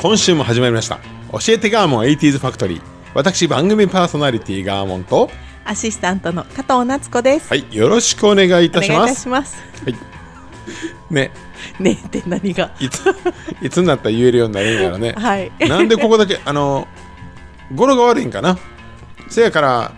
今週も始まりました。教えてガーモン 80s ファクトリー私番組パーソナリティガーモンとアシスタントの加藤夏子です。はいよろしくお願いいたしお願いいますたします。はい。ね。ねえって何が？いついつになったら言えるようになるんやろね。はい。なんでここだけあの語呂が悪いんかな。せやから、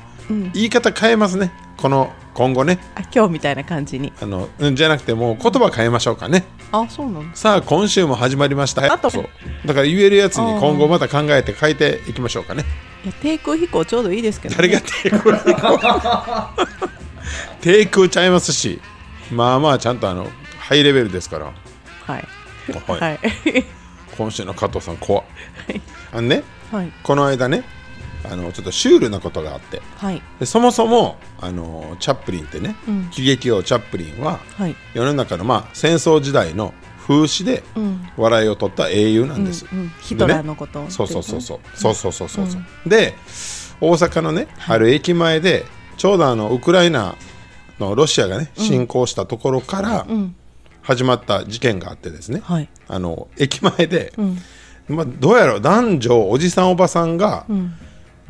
言い方変えますね。この今後ね。あ今日みたいな感じに。あのうんじゃなくてもう言葉変えましょうかね。あそうなの。さあ今週も始まりました。あと。そう。だから言えるやつに今後また考えて変えていきましょうかね。いや低空飛行ちょうどいいですけど、ね。誰が低空飛行？低空ちゃいますし。まあまあちゃんとあのハイレベルですから。はい。はい。はい。今週の加藤さん怖。っあのねはい。この間ねあのちょっとシュールなことがあって、はい、そもそもあのチャップリンってね、うん、喜劇王チャップリンは、はい、世の中の、まあ、戦争時代の風刺で笑いを取った英雄なんです、うんうん、ヒトラーのこと、そうそうそうそう、そうそうそうそうで大阪のねある駅前でちょうどあのウクライナのロシアがね侵攻したところから始まった事件があってですね、はい、あの駅前で、まあ、どうやら男女おじさんおばさんが、うん。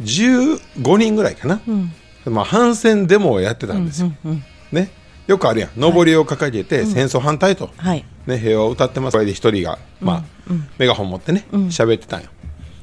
15人ぐらいかな、うん。まあ、反戦デモをやってたんですよ。ね、よくあるやん。上りを掲げて戦争反対と、はい。ね、平和を歌ってます。これで一人が、まあメガホン持ってね喋、ってたんよ。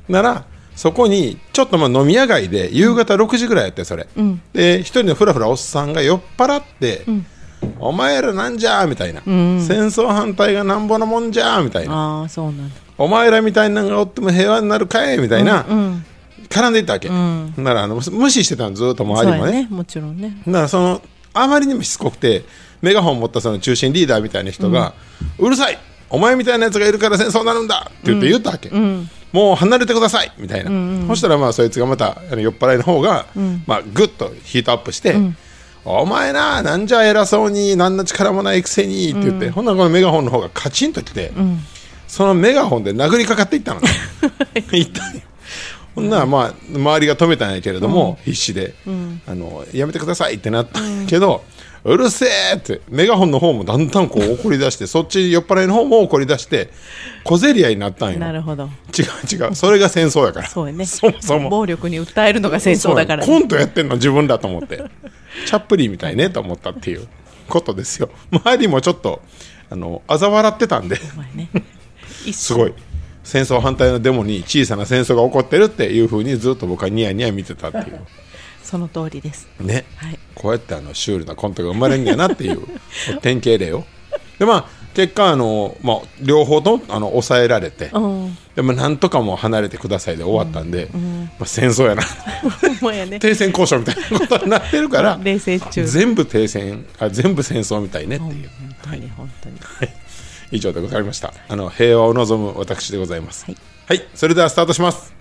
ならそこにちょっとまあ飲み屋街で夕方6時ぐらいやってそれ、ん。で一人のふらふらおっさんが酔っ払って「お前らなんじゃ」みたいな、戦争反対がなんぼのもんじゃ」みたいな。ああそうなんだ。「お前らみたいなのがおっても平和になるかい」みたいな、うん。絡んでいったわけ、ならあの無視してたのずっと周りもね。ね。もちろんね。だからそのあまりにもしつこくてメガホン持ったその中心リーダーみたいな人が、うるさい。お前みたいなやつがいるから戦争になるんだ。って言って言ったわけ、もう離れてください。みたいな、そしたらまあそいつがまた酔っ払いの方が、まあ、グッとヒートアップして、お前ななんじゃ偉そうに何の力もないくせにって言って、ほんならこのメガホンの方がカチンときて、そのメガホンで殴りかかっていったの。ね いったんよほんならまあ周りが止めたんやけれども、必死で、あの「やめてください」ってなったけど、うるせえってメガホンの方もだんだんこう怒り出してそっち酔っ払いの方も怒り出して小競り合いになったんよ。なるほど。違う違う。それが戦争やから。そうやね。そもそも。暴力に訴えるのが戦争だから、そう。コントやってんの自分だと思って。チャップリンみたいねと思ったっていうことですよ。周りもちょっとあの嘲笑ってたんで。ね。一すごい戦争反対のデモに小さな戦争が起こってるっていうふうにずっと僕はニヤニヤ見てたっていう その通りです。ね、はいこうやってあのシュールなコントが生まれるんやなっていう典型例をでまあ結果あの、まあ、両方ともあの抑えられて、うん。でもなんとかもう離れてくださいで終わったんで、まあ、戦争やなね。停戦交渉みたいなことになってるから冷静中。全部停戦あ全部戦争みたいねっていう、本当に本当に。以上でございました。あの平和を望む私でございます。はい、はい、それではスタートします。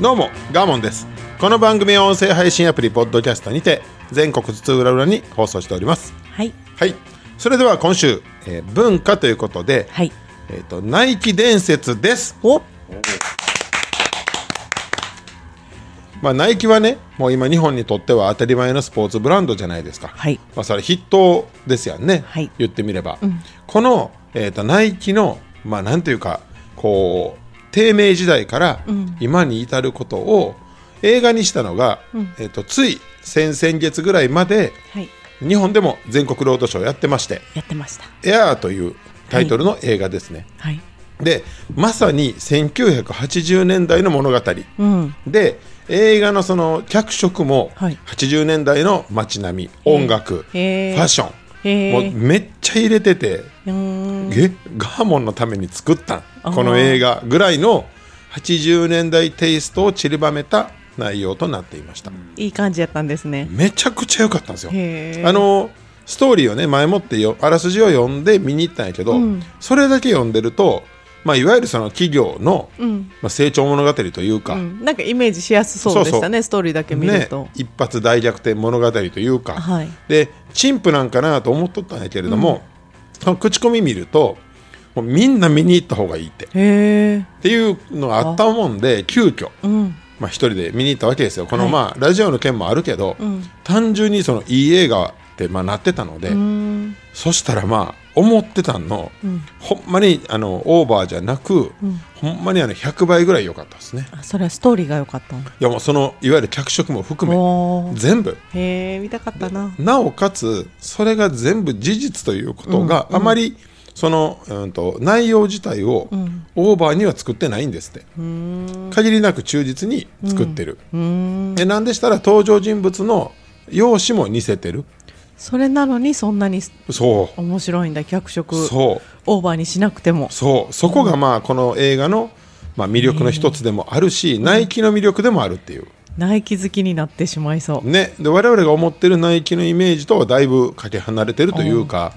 どうもガーモンです。この番組は音声配信アプリポッドキャストにて全国津々浦々に放送しております。はい。はい。それでは今週、えー文化ということで、はい。えー、とナイキ伝説です。おまあ、ナイキはねもう今日本にとっては当たり前のスポーツブランドじゃないですか、はい。まあ、それ筆頭ですよね、はい。言ってみれば、この、えー、とナイキのまあなんていうかこう低迷時代から今に至ることを映画にしたのが、えー、とつい先々月ぐらいまではい。日本でも全国ロードショーやってまして。やってました。「エアー」というタイトルの映画ですね、はい。でまさに1980年代の物語、うん。で、映画のその脚色もはい。80年代の街並み音楽フへー。ァッションへー。もうめっちゃ入れててうーガーモンのために作ったこの映画ぐらいの80年代テイストを散りばめた内容となっていました。いい感じやったんですね。めちゃくちゃ良かったんですよ。あのストーリーをね前もってよあらすじを読んで見に行ったんやけど、うん。それだけ読んでると、まあ、いわゆるその企業の、うん。まあ、成長物語というか、うん、なんかイメージしやすそうでしたねストーリーだけ見ると、ね、一発大逆転物語というか、はい。で陳腐なんかなと思っとったんやけれども、その口コミ見るともうみんな見に行った方がいいって。っていうのがあったもんで急遽うん。まあ、一人で見に行ったわけですよ。この、はい。まあラジオの件もあるけど、ん。単純にそのいい映画ってまあなってたので、そしたらまあ思ってたの、ん。ほんまにあのオーバーじゃなく、ほんまにあの100倍ぐらい良かったですね。あそれはストーリーが良かったのいやもうそのいわゆる脚色も含め全部。へえ見たかったな。なおかつそれが全部事実ということがあまりその、うん、と内容自体をオーバーには作ってないんですって、限りなく忠実に作ってる、うーん。えなんでしたら登場人物の容姿も似せてるそれなのにそんなにそ面白いんだ脚色。うそう。オーバーにしなくても。そう。そこがまあこの映画の、まあ、魅力の一つでもあるし、ナイキの魅力でもあるっていう。ナイキ好きになってしまいそう。ね。で我々が思ってるナイキのイメージとはだいぶかけ離れてるというか、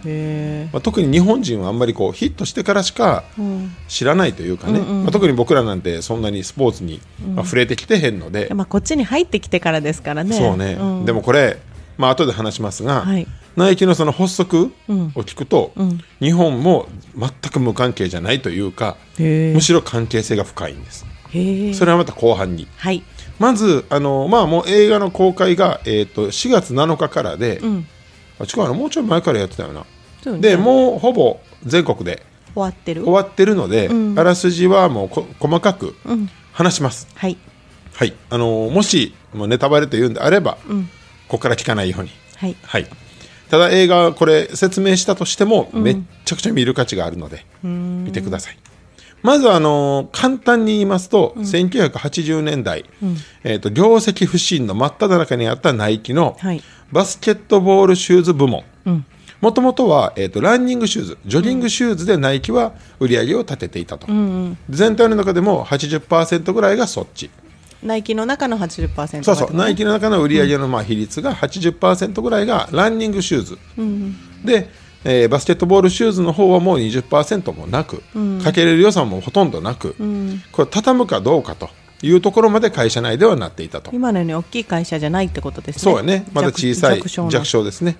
まあ、特に日本人はあんまりこうヒットしてからしかうん。知らないというかね、まあ、特に僕らなんてそんなにスポーツに、まあ、触れてきてへんので、まあこっちに入ってきてからですからね。そうね、ん。でもこれ、まあ後で話しますが、はい。ナイキのその発足を聞くと、ん。日本も全く無関係じゃないというか、むしろ関係性が深いんです。それはまた後半に。はい。まず、あのまあ、もう映画の公開が、えー、と4月7日からで、ん。あ違うなもうちょい前からやってたよな。そうね。でもうほぼ全国で終わってる。終わってるので、うん。あらすじはもうこ細かくうん。話します。はい。はい、あのもしもうネタバレというんであれば、んここから聞かないように。はい。はい、ただ映画これ説明したとしても、めっちゃくちゃ見る価値があるので見てください。まずあの簡単に言いますと、1980年代、えー、と業績不振の真っ只中にあったナイキのはい。バスケットボールシューズ部門。うん。もともとは、えー、とランニングシューズジョギングシューズでナイキは売り上げを立てていたと、全体の中でも80%ぐらいがそっちナイキの中の80%そうそう、ナイキの中の売り上げのまあ比率が80%ぐらいがランニングシューズ、で、えーバスケットボールシューズの方はもう20%もなく、かけれる予算もほとんどなく、これ畳むかどうかというところまで会社内ではなっていたと。今のように大きい会社じゃないってことですね。そうやね、まだ小さい弱小の。弱小ですね。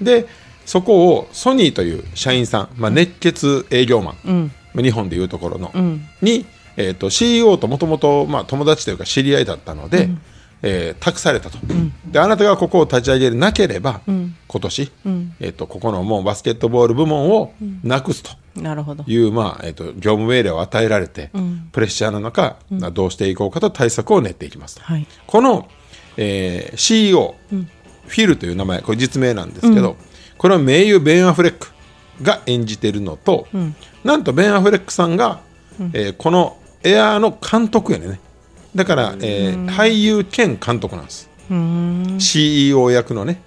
で、そこをソニーという社員さん、まあ、熱血営業マン、まあ日本でいうところの、に、えー、と CEO ともともと友達というか知り合いだったので、えー託されたと、であなたがここを立ち上げなければ、今年、えー、とここのもうバスケットボール部門をなくすと。なるほど。いう、まあえー、と業務命令を与えられて、プレッシャーの中、どうしていこうかと対策を練っていきますと、はい。この、えー CEO、フィルという名前これ実名なんですけど、これは名優ベン・アフレックが演じてるのと、なんとベン・アフレックさんが、えーこのエアーの監督やねね。だから、えー俳優兼監督なんです。CEO 役のね。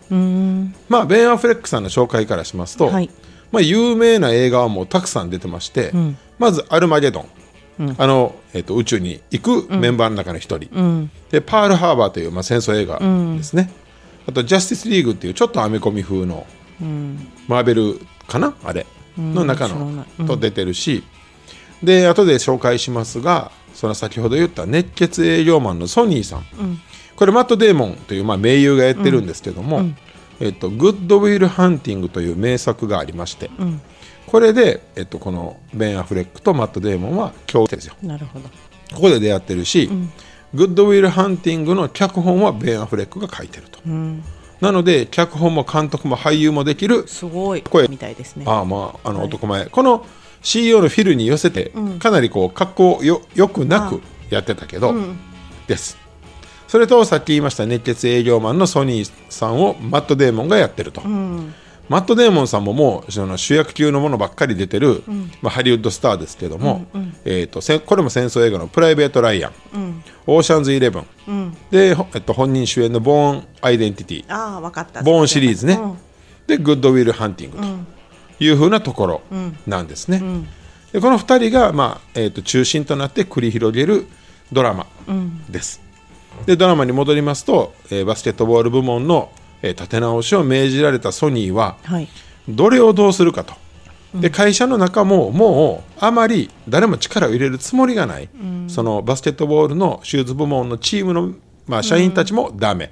まあベン・アフレックさんの紹介からしますと、はい。まあ、有名な映画はもうたくさん出てまして、ん。まず「アルマゲドン」あのえー、と宇宙に行くメンバーの中の一人、うん。でパールハーバーという、まあ、戦争映画ですね、あとジャスティスリーグっていうちょっとアメコミ風のマーベルかな？あれ。の中のと出てるし、で後で紹介しますがその先ほど言った熱血営業マンのソニーさん、これマット・デーモンという、まあ、名優がやってるんですけども「えっと、グッドウィル・ハンティング」という名作がありまして、これで、えっと、このベン・アフレックとマット・デーモンは共演ですよ。なるほど。ここで出会ってるし、グッドウィル・ハンティングの脚本はベン・アフレックが書いてると、なので脚本も監督も俳優もできるすごい声。みたいですね。ああまああの男前、この CEO のフィルに寄せて、かなりこう格好よよくなくやってたけど、です。それとさっき言いました熱血営業マンのソニーさんをマット・デーモンがやってると、マット・デーモンさんももうその主役級のものばっかり出てる、まあ、ハリウッドスターですけども、えー、とせこれも戦争映画の「プライベート・ライアン」オーシャンズイレブン、うん。で、ほえっと、本人主演のボーンアイデンティティ。ああ分かった。ボーンシリーズね、うん。でグッドウィルハンティングというふうなところなんですね、でこの2人が、まあえー、と中心となって繰り広げるドラマです、でドラマに戻りますと、えーバスケットボール部門の、えー立て直しを命じられたソニーははい。どれをどうするかと。で会社の中ももうあまり誰も力を入れるつもりがない、そのバスケットボールのシューズ部門のチームの、まあ、社員たちもダメ、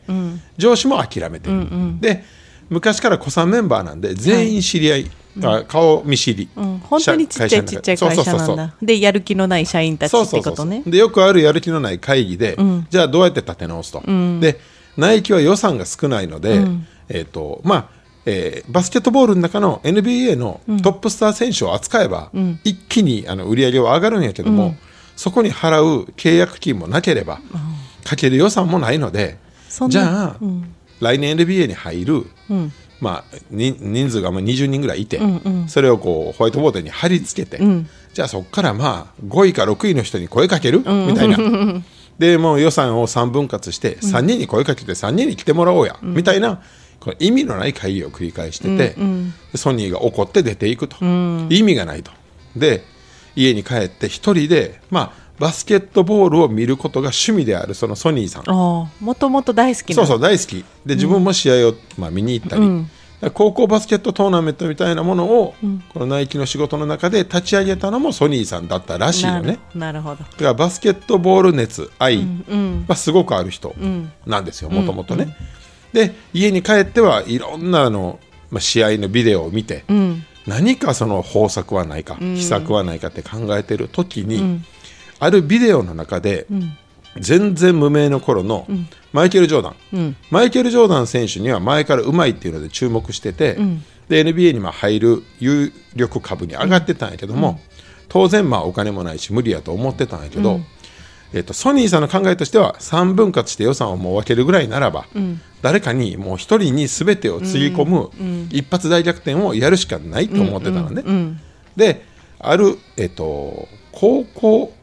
上司も諦めてる、で昔から古参メンバーなんで全員知り合い、あ顔見知り、うん、本当にちっちゃいちっちゃい会社なんだ。でやる気のない社員たちってことね。でよくあるやる気のない会議で、じゃあどうやって立て直すと、でナイキは予算が少ないので、えーとまあえーバスケットボールの中の NBA のトップスター選手を扱えば、一気にあの売り上げは上がるんやけども、そこに払う契約金もなければ、かける予算もないのでじゃあ、来年 NBA に入る、まあ、に人数がまあ20人ぐらいいて、それをこうホワイトボードに貼り付けて、じゃあそこからまあ5位か6位の人に声かける、みたいな。でもう予算を3分割して3人に声かけて3人に来てもらおうや、みたいなこれ意味のない会議を繰り返してて、でソニーが怒って出ていくと、意味がないと。で家に帰って一人で、まあ、バスケットボールを見ることが趣味であるそのソニーさん。もともと大好きな。そうそう大好き。で自分も試合を、まあ、見に行ったり、だから高校バスケットトーナメントみたいなものを、このナイキの仕事の中で立ち上げたのもソニーさんだったらしいよなねるなるほど。だからバスケットボール熱愛はすごくある人なんですよもともとね、で家に帰ってはいろんなあの、まあ、試合のビデオを見て、何かその方策はないか、秘策はないかって考えてる時に、あるビデオの中で、全然無名の頃のマイケル・ジョーダン、マイケル・ジョーダン選手には前からうまいっていうので注目してて、で NBA にまあ入る有力株に上がってたんやけども、当然まあお金もないし無理やと思ってたんやけど、えっとソニーさんの考えとしては3分割して予算をもう分けるぐらいならば、誰かにもう一人に全てをつぎ込む一発大逆転をやるしかないと思ってたのね。である、えっと、高校ん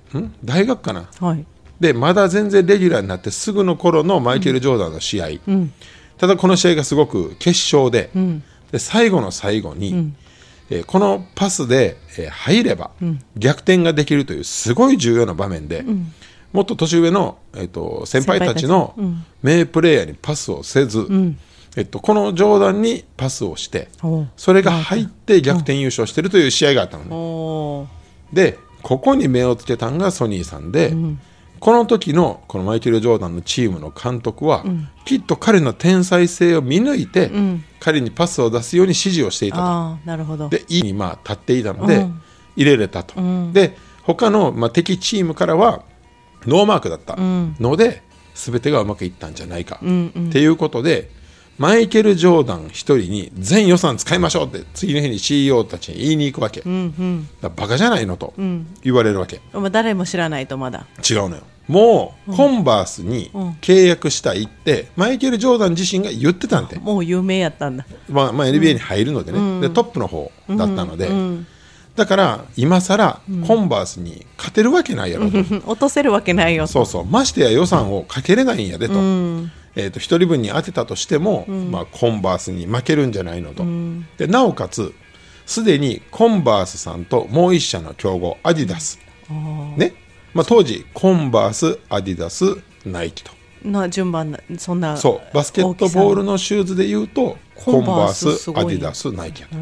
大学かな？はい。でまだ全然レギュラーになってすぐの頃のマイケル・ジョーダンの試合、ただこの試合がすごく決勝で,、で最後の最後に、えーこのパスで、えー入れば逆転ができるというすごい重要な場面で、もっと年上の、えー、と先輩たちの名プレーヤーにパスをせず、えっと、このジョーダンにパスをしてそれが入って逆転優勝してるという試合があったのね。でここに目をつけたのがソニーさんで、この時のこのマイケル・ジョーダンのチームの監督は、きっと彼の天才性を見抜いて、彼にパスを出すように指示をしていたと。なるほど。で、いいにまあ立っていたので、うん。入れれたと。で、他のまあ敵チームからはノーマークだったので、全てがうまくいったんじゃないか。っていうことで、マイケル・ジョーダン一人に全予算使いましょうって次の日に CEO たちに言いに行くわけ。だからバカじゃないのと言われるわけ。まあ誰も知らないとまだ。違うのよ。もう、コンバースに契約したいって、マイケル・ジョーダン自身が言ってたんで、もう有名やったんだ。まあまあ、NBA に入るのでね、でトップの方だったので、だから今さらコンバースに勝てるわけないやろと、うん。落とせるわけないよそうそう。ましてや予算をかけれないんやでと,、えー、と一人分に当てたとしても、まあ、コンバースに負けるんじゃないのと、でなおかつすでにコンバースさんともう一社の競合アディダス、ね。まあ、当時コンバースアディダスナイキと。な順番なそんなそう。バスケットボールのシューズでいうとコンバースアディダスナイキやと。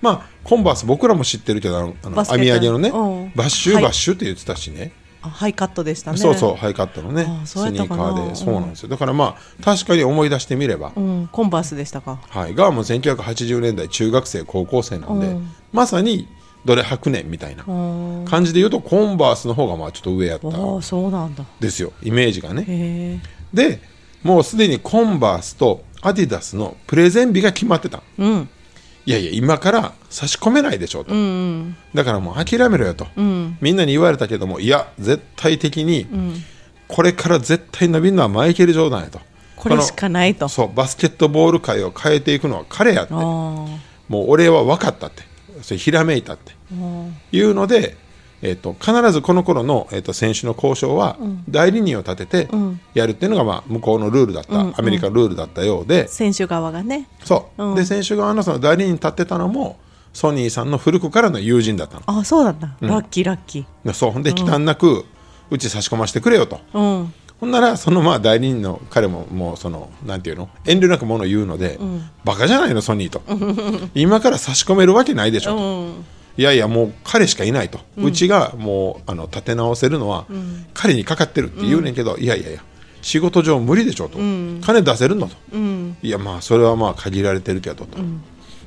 まあコンバース僕らも知ってるけどあのあの網上げのねうん。バッシュはい。バッシュって言ってたしね、あハイカットでしたね。そうそうハイカットのねあスニーカーで。そうなんですよ。だからまあ確かに思い出してみれば、うん、コンバースでしたか。はい、がもう1980年代中学生高校生なんで、うん。まさにどれ白年みたいなうん。感じで言うとコンバースの方がまあちょっと上やったああそうなんだ。ですよ。イメージがね。でもうすでにコンバースとアディダスのプレゼン日が決まってた。うんいやいや今から差し込めないでしょうと、うんうん。だからもう諦めろよと、ん。みんなに言われたけどもいや絶対的に、これから絶対伸びるのはマイケル・ジョーダンやと。これしかないと。のそうバスケットボール界を変えていくのは彼やって。あもう俺は分かったって。それひらめいたって。あいうのでえー、と必ずこの頃の、えー、と選手の交渉は代理人を立ててやるっていうのが、まあ、向こうのルールだった、アメリカのルールだったようで、選手側がね。そう、うん。で選手側のその代理人立ってたのもソニーさんの古くからの友人だったの。あそうだった、ラッキーラッキでそう。ほんで忌憚なく、うち差し込ませてくれよと。ーうん。ほんならそのまあ代理人の彼ももうそのなんていうの？遠慮なくものを言うので、バカじゃないのソニーと。今から差し込めるわけないでしょと、いやいやもう彼しかいないと、うちがもうあの立て直せるのは彼にかかってるって言うねんけど、いやいやいや仕事上無理でしょと、金出せるのと、いやまあそれはまあ限られてるけどと、い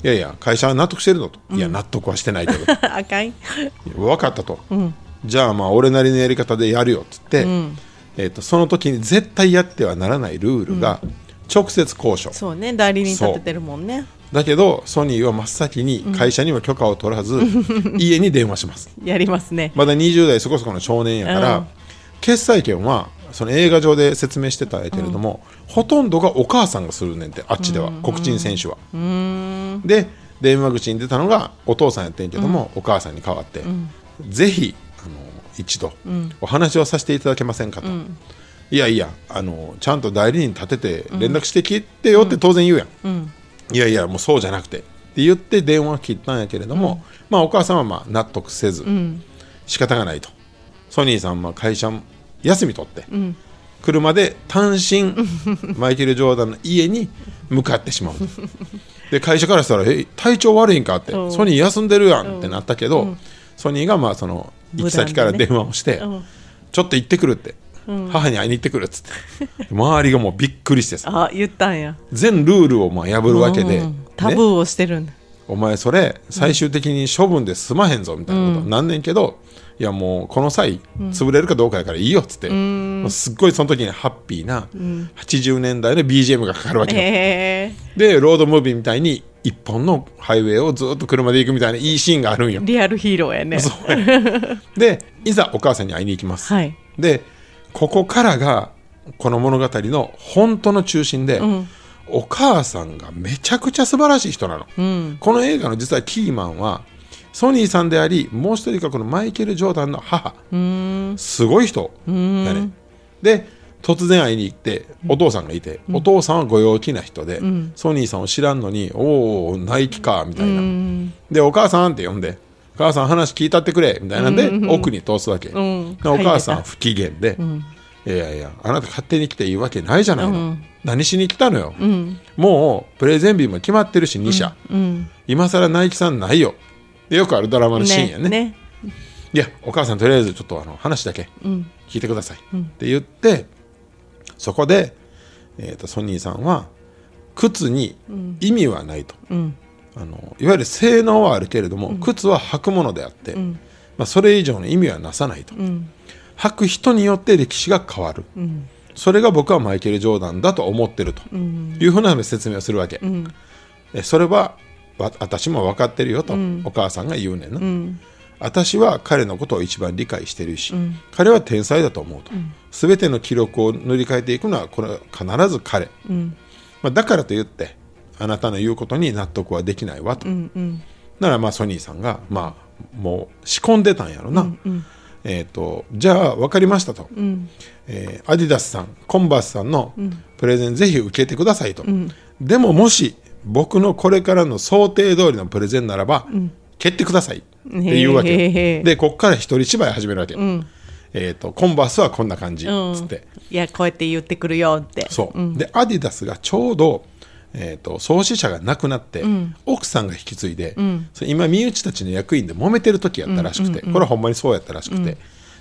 やいや会社は納得してるのと、いや納得はしてないけど。あかん分かったと、じゃあまあ俺なりのやり方でやるよっつって、えー、とその時に絶対やってはならないルールが直接交渉、そうね代理人立ててるもんねだけどソニーは真っ先に会社には許可を取らず、家に電話します。やりますね。まだ20代そこそこの少年やから、うん。決済権はその映画上で説明してたけれども、ほとんどがお母さんがするねんってあっちでは、黒人選手は。で電話口に出たのがお父さんやってんけども、お母さんに代わって、ぜひあの一度お話をさせていただけませんかと。いやいやあのちゃんと代理人立てて連絡してきてよって当然言うやん、いやいやもうそうじゃなくて。って言って電話を切ったんやけれども、まあお母さんはまあ納得せず、仕方がないと。ソニーさんは会社休み取って、車で単身 マイケル・ジョーダンの家に向かってしまうと。で会社からしたら「え体調悪いんか?」って。うん「ソニー休んでるやん」ってなったけど、ソニーがまあその行き先から電話をして、ん。ちょっと行ってくるって、母に会いに行ってくるっつって。周りがもうびっくりしてさ。あ言ったんや。全ルールをまあ破るわけで、うん。タブねーをしてるんだ、お前それ最終的に処分で済まへんぞみたいなことになんねんけど、いやもうこの際潰れるかどうかやからいいよっつって、すっごいその時にハッピーな80年代の BGM がかかるわけえでロードムービーみたいに一本のハイウェイをずっと車で行くみたいないいシーンがあるんよ。リアルヒーローやね。でいざお母さんに会いに行きます、はい。でここからがこの物語の本当の中心で、お母さんがめちゃくちゃ素晴らしい人なの、この映画の実はキーマンはソニーさんでありもう一人がこのマイケル・ジョーダンの母。すごい人。だね。で突然会いに行ってお父さんがいて、お父さんはご陽気な人で、ソニーさんを知らんのに「おおナイキか」みたいな、でお母さんって呼んで「お母さん話聞いたってくれ」みたいなんで、奥に通すわけ、ん。でお母さん不機嫌で、いやいやあなた勝手に来ていいわけないじゃないの、何しに来たのよ、もうプレゼン日も決まってるし2社、今更ナイキさんないよ。でよくあるドラマのシーンやね。ねいやお母さんとりあえずちょっとあの話だけ聞いてください、って言ってそこで、えー、とソニーさんは靴に意味はないと、あのいわゆる性能はあるけれども、靴は履くものであって、まあ、それ以上の意味はなさないと、履く人によって歴史が変わる、それが僕はマイケル・ジョーダンだと思ってると。いうふうな説明をするわけ、えそれはわ私も分かってるよと、お母さんが言うねんな、私は彼のことを一番理解してるし、彼は天才だと思うと、全ての記録を塗り替えていくのはこれは必ず彼、まあ、だからといってあなたの言うことに納得はできないわと、ならまあソニーさんがまあもう仕込んでたんやろな、えー、とじゃあ分かりましたと、えーアディダスさんコンバースさんのプレゼンぜひ受けてくださいと、でももし僕のこれからの想定通りのプレゼンならば、蹴ってくださいっていうわけーでこっから一人芝居始めるわけ、えー、とコンバースはこんな感じ、うんつって。いやこうやって言ってくるよって。そう、でアディダスがちょうど、えー、と創始者が亡くなって、奥さんが引き継いで、それ今身内たちの役員で揉めてる時やったらしくて、これはほんまにそうやったらしくて、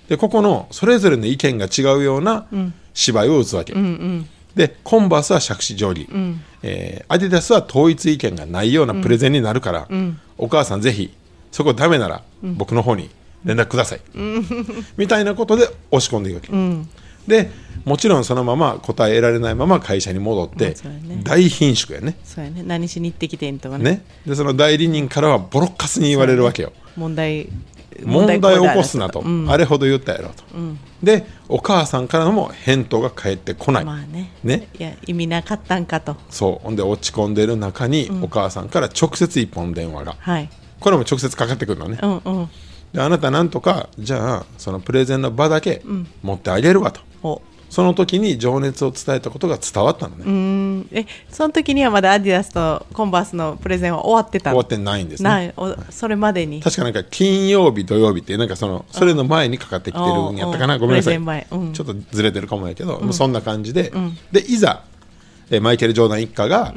でここのそれぞれの意見が違うような芝居を打つわけ、でコンバースは杓子定規、えーアディダスは統一意見がないようなプレゼンになるから、お母さんぜひそこダメなら僕の方に連絡ください、みたいなことで押し込んでいくわけ、でもちろんそのまま答え得られないまま会社に戻って、大貧縮やね。そうやね。何しに行ってきてんとかね。ね。でその代理人からはボロッカスに言われるわけよ、問題問題を起こすなと、うん。あれほど言ったやろと、でお母さんからも返答が返ってこない、まあね。ね。いや意味なかったんかと。そう。ほんで落ち込んでる中に、お母さんから直接一本電話が。はい。これも直接かかってくるのね。うんうん。であなたなんとかじゃあそのプレゼンの場だけ持ってあげるわと、お。その時に情熱を伝えたことが伝わったのね、えその時にはまだアディダスとコンバースのプレゼンは終わってたの？終わってないんですね。ない。おそれまでに？確かなんか金曜日土曜日ってなんかそのそれの前にかかってきてるんやったかな？うんごめんなさい、うん。ちょっとずれてるかもやけど、そんな感じで、でいざ、えーマイケル・ジョーダン一家が、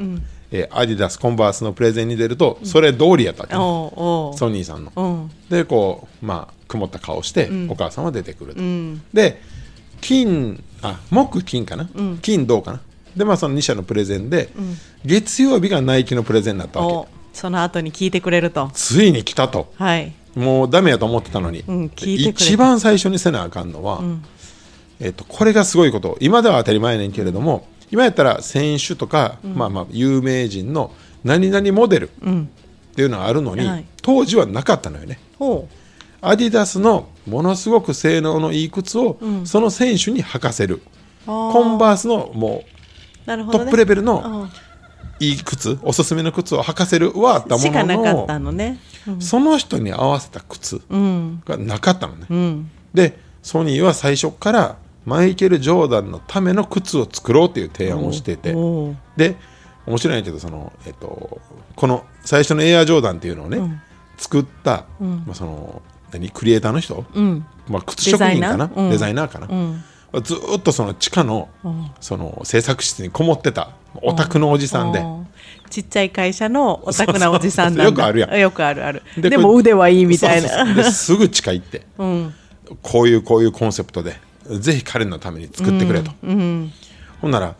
えーアディダスコンバースのプレゼンに出るとそれ通りやったわけね、おうおう。ソニーさんの、うん。でこうまあ曇った顔して、お母さんは出てくると、で金あ木金かな、金銅かな？でまあその2社のプレゼンで、月曜日がナイキのプレゼンになったわおけその後に聞いてくれると。ついに来たと。はい。もうダメやと思ってたのに、うん一番最初にせなあかんのは、えっとこれがすごいこと。今では当たり前やねんけれども今やったら選手とか、まあまあ有名人の何々モデルっていうのがあるのに、はい。当時はなかったのよね。ほアディダスのものすごく性能のいい靴を、その選手に履かせる。コンバースのもうなるほど、ね、うトップレベルうのん。いい靴おすすめの靴を履かせるはあったものったのね。のその人に合わせた靴うん。がなかったのね、うん。でソニーは最初からマイケル・ジョーダンのための靴を作ろうっていう提案をしていてで面白いんやけどその、えっと、この最初のエアジョーダンっていうのをね、作った、まあ、その何クリエイターの人、うん。まあ、靴職人かな？デザイナー？かな、ずーっとその地下の,、その制作室にこもってたオタクのおじさんで、ちっちゃい会社のオタクなおじさんよくあるやん。よくあるある。ででも腕はいいみたいな。すぐ地下行って、うん。こういうこういうコンセプトでぜひ彼のために作ってくれと、うん。ほんなら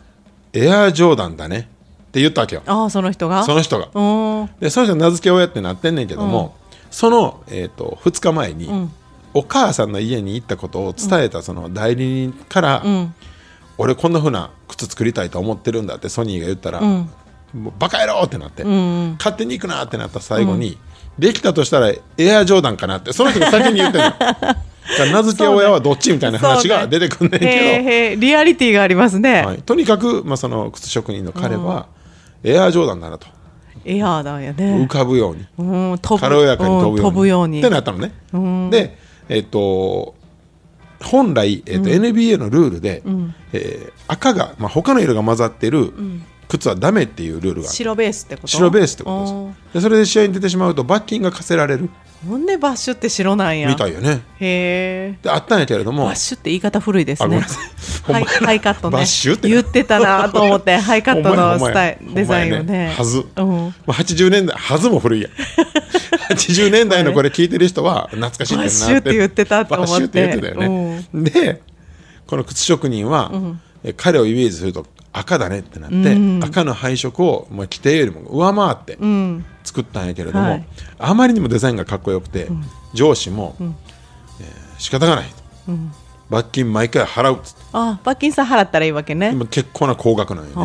エアジョーダンだねって言ったわけよ。ああその人が？その人が。うん。でその人名付け親ってなってんねんけども、その、えー、と2日前に、お母さんの家に行ったことを伝えたその代理人から、俺こんなふうな靴作りたいと思ってるんだってソニーが言ったら、もうバカ野郎ってなって、勝手に行くなってなった最後に、できたとしたらエアジョーダンかなってその人が先に言ってるの。名付け親はどっちみたいな話が出てくんねんけど、へえへえリアリティがありますね、はい、とにかく、まあ、その靴職人の彼は、エアジョーダンだなとエアーだよ浮ね。かぶように、うん飛ぶ。軽やかに飛ぶように,、うん飛ぶように。ってなったのね、でえっ、と本来、えっと NBA のルールで、えー赤が、まあ、他の色が混ざってる靴はダメっていうルールが白ベースってこと？白ベースってことです。でそれで試合に出てしまうと罰金が課せられるほんでバッシュって白なんや？みたいよね。へえ。であったんやけれども。バッシュって言い方古いですね。ハイハイカットね。バッシュって言ってたなと思って ハイカットのスタイルデザインをね。はず、うん。まあ、80年代はずも古いやん。80年代のこれ聞いてる人は懐かしいって。なバッシュって言ってたと思って。バッシュって言ってたよね、でこの靴職人は、え彼をイメージすると赤だねってなって、赤の配色を、まあ、規定よりも上回ってうん作ったんやけれども、はい。あまりにもデザインがかっこよくて、上司も、えー仕方がないと、罰金毎回払うっつって。あ罰金さ払ったらいいわけね。今結構な高額なんよあ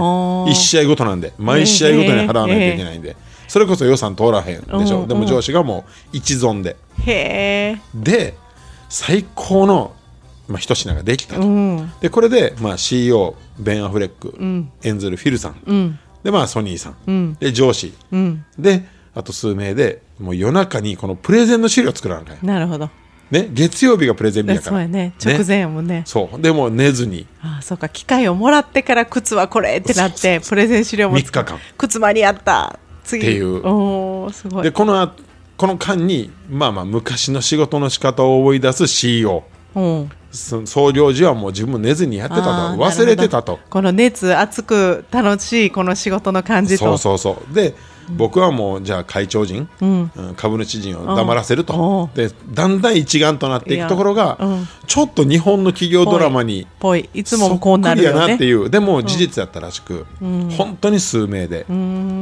ねー。1試合ごとなんで毎試合ごとに払わないといけないんで、それこそ予算通らへんでしょ、うんでも上司がもう一存で。へえで最高の、まあ、一品ができたと、うん。でこれで、まあ、CEO ベン・アフレック、エンゼル・フィルさん、うん。でまあソニーさん、ん。で上司、うん。であと数名でもう夜中にこのプレゼンの資料を作らなあかんやなるほど。ね月曜日がプレゼン日やから。そうやね。直前やもんね。そう。でもう寝ずに。あそうか機械をもらってから靴はこれってなってプレゼン資料も3日間。靴間に合った。次。っていう。おーすごい。でこのあこの間にまあまあ昔の仕事の仕方を思い出す CEO うん。その総領事はもう自分も寝ずにやってたと。忘れてたと。この熱熱く楽しいこの仕事の感じと。そうそうそう。で、僕はもうじゃあ会長陣、うん。株主陣を黙らせるうん。とでだんだん一丸となっていくところが、ちょっと日本の企業ドラマにぽい。い。つもこうなるよなっていう。でも事実やったらしく、本当に数名で、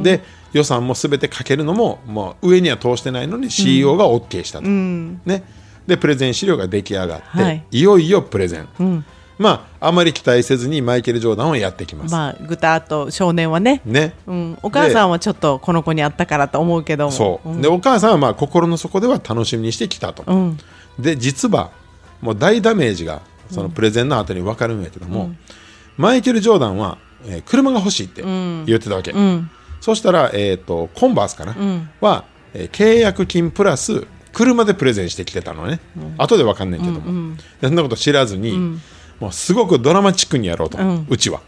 で予算も全てかけるのも、まあ、上には通してないのに CEO が OK したと、うん。ね、でプレゼン資料が出来上がって、はい。い、よいよプレゼン、うんまああまり期待せずにマイケル・ジョーダンをやってきます、まあぐたっと少年はね。ね、うん、お母さんはちょっとこの子に会ったからと思うけども。そう、でお母さんはまあ心の底では楽しみにしてきたと、うん。で実はもう大ダメージがそのプレゼンの後に分かるんやけども、マイケル・ジョーダンは、えー車が欲しいって言ってたわけ、うん。そしたら、えー、とコンバースかな、ん。は、えー契約金プラス車でプレゼンしてきてたのね、後で分かんないけども、でそんなこと知らずに、もうすごくドラマチックにやろうと、うちは。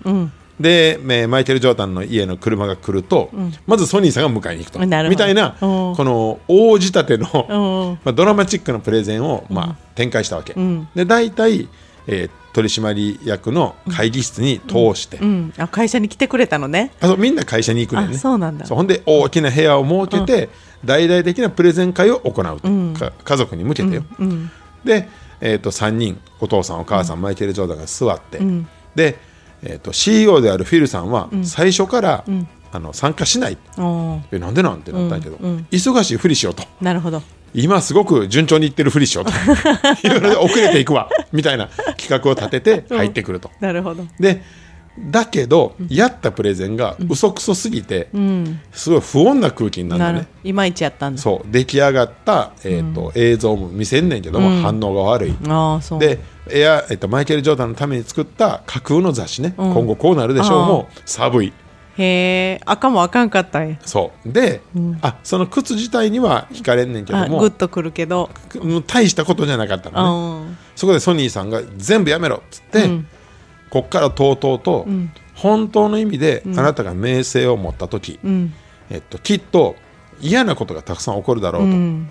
でえーマイケル・ジョーダンの家の車が来ると、まずソニーさんが迎えに行くと。みたいなうん。この大仕立ての、うん。まあ、ドラマチックなプレゼンを、まあ、展開したわけ、で大体、えー取締役の会議室に通して、うん、あ会社に来てくれたのね。あそうみんな会社に行くねんね。あそうなんだ。ほんで大きな部屋を設けて、大々的なプレゼン会を行うと、か家族に向けてよ、で、えー、と3人お父さんお母さん、マイケル・ジョーダンが座って、で、えー、と CEO であるフィルさんは最初から、あの参加しない。えなんでなんてなったんやけど、忙しいふりしようと。なるほど。今すごく順調にいってるふりしようと。いろいろ遅れていくわ。みたいな企画を立てて入ってくると、なるほど。でだけど、やったプレゼンが嘘くそすぎて、うん。すごい不穏な空気になるなる。のね。いまいちやったんだ。そう。出来上がった、えーと映像も見せんねんけども、反応が悪い。でエア、えーとマイケル・ジョーダンのために作った架空の雑誌ね、今後こうなるでしょうも寒いへえ、赤もあかんかったんや。そう。で、あその靴自体には惹かれんねんけどあ、もグッとくるけど。うん大したことじゃなかったうのね。ん。そこでソニーさんが全部やめろっつって、うんこっからとうとうと、本当の意味であなたが名声を持った時、うん。えっと、きっと嫌なことがたくさん起こるだろうと、うん。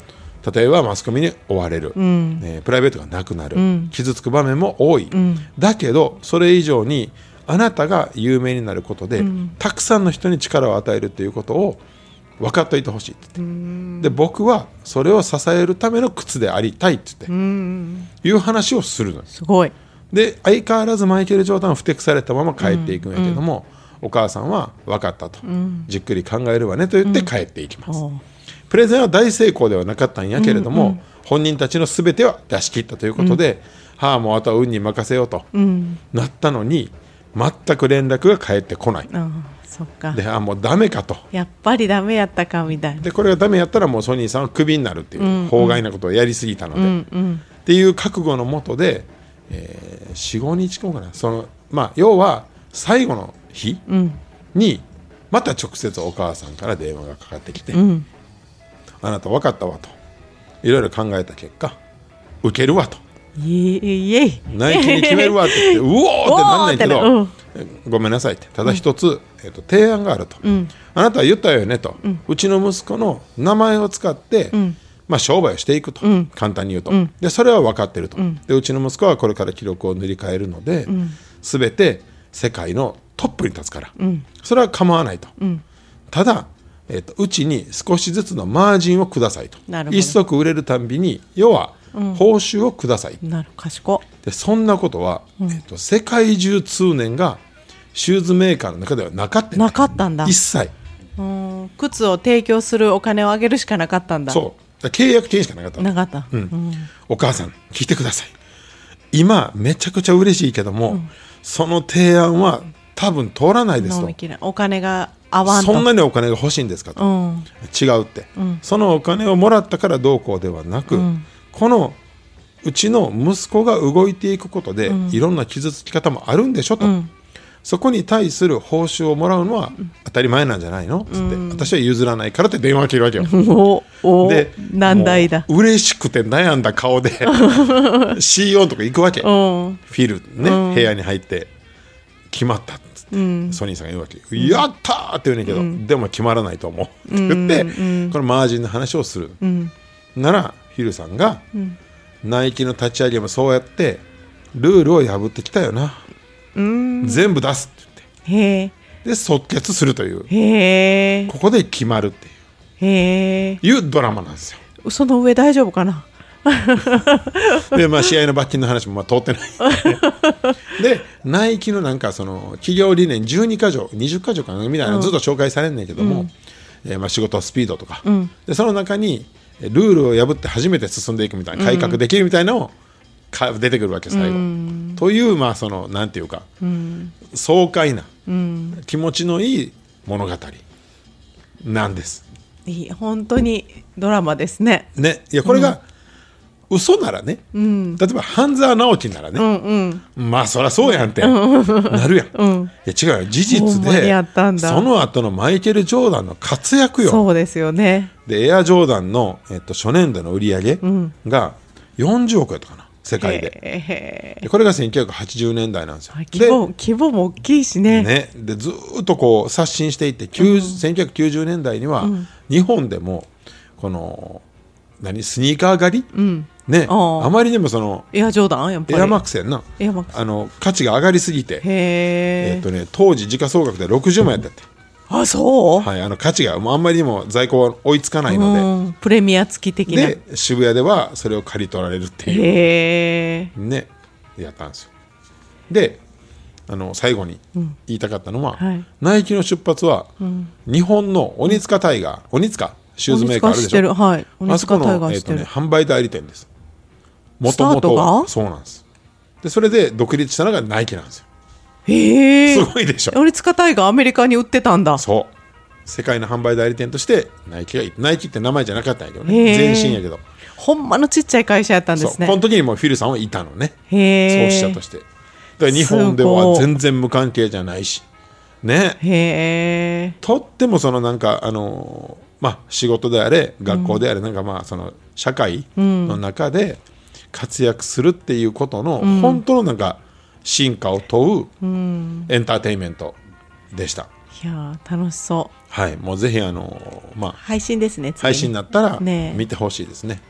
例えばマスコミに追われる、ん。えープライベートがなくなる、ん。傷つく場面も多い、ん。だけどそれ以上にあなたが有名になることで、たくさんの人に力を与えるということを分かっておいてほしいって言って。で僕はそれを支えるための靴でありたいって言って、うん。いう話をするのよ。すごい。で相変わらずマイケル・ジョーダンはふてくされたまま帰っていくんやけども、お母さんは分かったと、じっくり考えるわねと言って帰っていきます、プレゼンは大成功ではなかったんやけれども、本人たちの全ては出し切ったということで、はあもうあとは運に任せようと、うん。なったのに全く連絡が返ってこない、ああ、そっか。であもうダメかと。やっぱりダメやったかみたいな。でこれがダメやったらもうソニーさんはクビになるっていう、法外なことをやりすぎたので。っていう覚悟のもとで、えー、45日後かな。その、まあ、要は最後の日うん。にまた直接お母さんから電話がかかってきて、うん。あなた分かったわと。いろいろ考えた結果受けるわと。イエイイエイ。ナイキに決めるわって言って うおーってなんないけど、おーっえごめんなさいって。ただ一つ、えっと提案があると、あなたは言ったよねと、うちの息子の名前を使って、まあ、商売をしていくと、簡単に言うと、でそれは分かってると、でうちの息子はこれから記録を塗り替えるので、すべて世界のトップに立つから、それは構わないと、ただ、えっとうちに少しずつのマージンをくださいと。一足売れるたんびに要は報酬をください、なる賢でそんなことは、えっと、世界中通念がシューズメーカーの中ではなかったなかったんだ。一切。うん。靴を提供するお金をあげるしかなかったんだ。そう契約金しかなかった。かった、うん。お母さん聞いてください。今めちゃくちゃ嬉しいけども、その提案は多分通らないですと。お金が合わんと。そんなにお金が欲しいんですかと、うん。違うって、そのお金をもらったからどうこうではなく、このうちの息子が動いていくことで、いろんな傷つき方もあるんでしょと、そこに対する報酬をもらうのは当たり前なんじゃないの？つって、私は譲らないからって電話を切るわけよ。で難題だ。嬉しくて悩んだ顔で CEO のとこ行くわけ、フうん。ィルね、部屋に入って決まったっつって、ソニーさんが言うわけ、やったーって言うねんけど、でも決まらないと思う。って言って、このマージンの話をする、ならフィルさんが、ナイキの立ち上げもそうやってルールを破ってきたよな、全部出すって言って。で即決するという。ここで決まるっていう。いうドラマなんですよ。その上大丈夫かな？で、まあ、試合の罰金の話もまあ通ってない。でナイキのなんかその企業理念12か条20か条かなみたいなのずっと紹介されんねんけども、えーまあ仕事スピードとか、でその中にえールールを破って初めて進んでいくみたいな改革できるみたいなのをか出てくるわけ最後、というまあそのなんていうか、爽快な、気持ちのいい物語なんです。いい本当にドラマですね。ね。いやこれが、嘘ならね、例えば半沢直樹ならね、うんうん。まあそりゃそうやんってなるやん、いや違うよ。事実でその後のマイケル・ジョーダンの活躍よ。そうですよね。でエアジョーダンの、えっと、初年度の売り上げが40億やったかな世界で。へでこれが1980年代なんですよ。ー規模規模も大きいしね。ね、でずーっとこう刷新していって、90 1990年代には日本でもこの何スニーカー狩り、ね、あー。あまりにもそのエアジョーダン？やっぱり。エアマックスやんな。エアマックス。あの価値が上がりすぎて、へええっとね、当時時価総額で60万やったって、あそう、はい、あの価値がもうあんまりにも在庫は追いつかないので、うん。プレミア付き的な。で渋谷ではそれを借り取られるっていう。ねやったんですよ。であの最後に言いたかったのは、はい。ナイキの出発は、日本の鬼塚タイガー鬼塚シューズメーカーあるでしょ？はい。鬼あそこの、えーとね、販売代理店です。もスタートが？そうなんです。でそれで独立したのがナイキなんですよへえ。すごいでしょ。タイアメリカに売ってたんだ。そう。世界の販売代理店としてナイキがいナイキって名前じゃなかったんやけどね。全身やけど。ほんまのちっちゃい会社やったんですね。この時にもうフィルさんはいたのね。創始者として。だから日本では全然無関係じゃないし。ね。へえ。とってもそのなんかあのーまあ仕事であれ学校であれなんかまあその社会の中で活躍するっていうことの本当のなんか進化を問うエンターテインメントでした。いやー楽しそう。はい、もうぜひあのーまあ配信ですね次配信になったら見てほしいですね。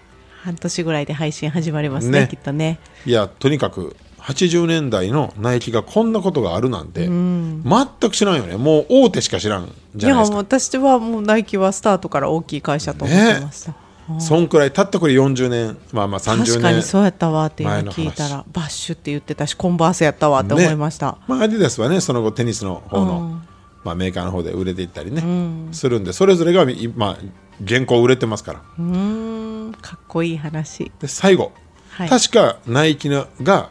半年ぐらいで配信始まりますねね。きっとね。いやとにかく80年代のナイキがこんなことがあるなんて全く知らんよね。もう大手しか知らんじいやゃないですか。私はもうナイキはスタートから大きい会社と思ってました、そんくらいたったこれ40年まあまあ30年。確かにそうやったわっていうの聞いたらバッシュって言ってたしコンバースやったわって思いました、まあ、アディダスはねその後テニスの方の、まあ、メーカーの方で売れていったりね、するんでそれぞれが今現行売れてますから。うーん。かっこいい話。で最後、はい。確かナイキのが、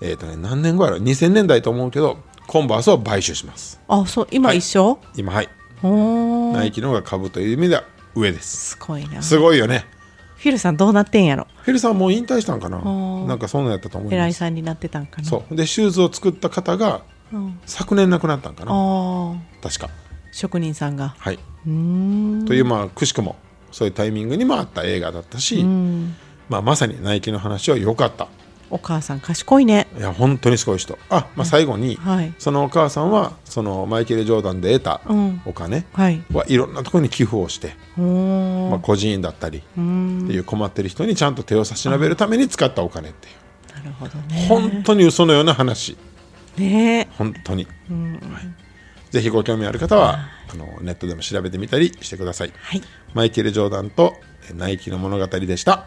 えーとね、何年後やろ？2000年代と思うけどコンバースを買収します。あそう今一緒、今はい。おー。ナイキの方が株という意味では上です。すごいな。すごいよね。フィルさんどうなってんやろ？フェルさんもう引退したんかな。ー。なんかそんなんやったと思い偉ます。いさんになってたんかな。そう。でシューズを作った方が、昨年亡くなったんかな。確か。職人さんが。はい、というまあくしくもそういうタイミングにもあった映画だったし、まあ、まさにナイキの話は良かったお母さん賢いね。いや本当にすごい人。あ、まあ、最後に、はい。そのお母さんはそのマイケル・ジョーダンで得たうん。お金はい。はい。ろんなところに寄付をして、おーまあ、個人だったりってい。う困ってる人にちゃんと手を差し伸べるために使ったお金ってい。うなるほどね本当に嘘のような話ね本当に、はい、ぜひご興味ある方はあのネットでも調べてみたりしてください。はい。マイケル・ジョーダンとえナイキの物語でした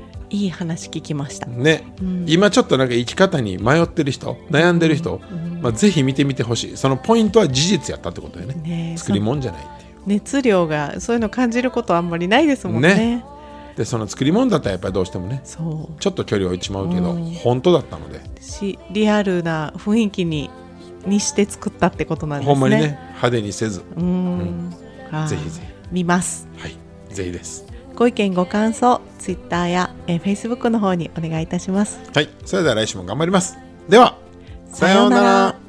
いい話聞きました。ね、今ちょっとなんか生き方に迷ってる人悩んでる人、まあ、ぜひ見てみてほしい。そのポイントは事実やったってことだよね。ねえ。作り物じゃないっていう。熱量がそういうの感じることあんまりないですもんね。ね。でその作り物だったらやっぱりどうしてもねそちょっと距離を置いてしまうけど、本当だったので、うしリアルな雰囲気ににして作ったってことなんですね。ほんまにね派手にせず、うーん。ぜひぜ見ます。はい。ぜひですご意見ご感想ツイッターや、えー、Facebook の方にお願いいたします。はい。それでは来週も頑張ります。ではさようなら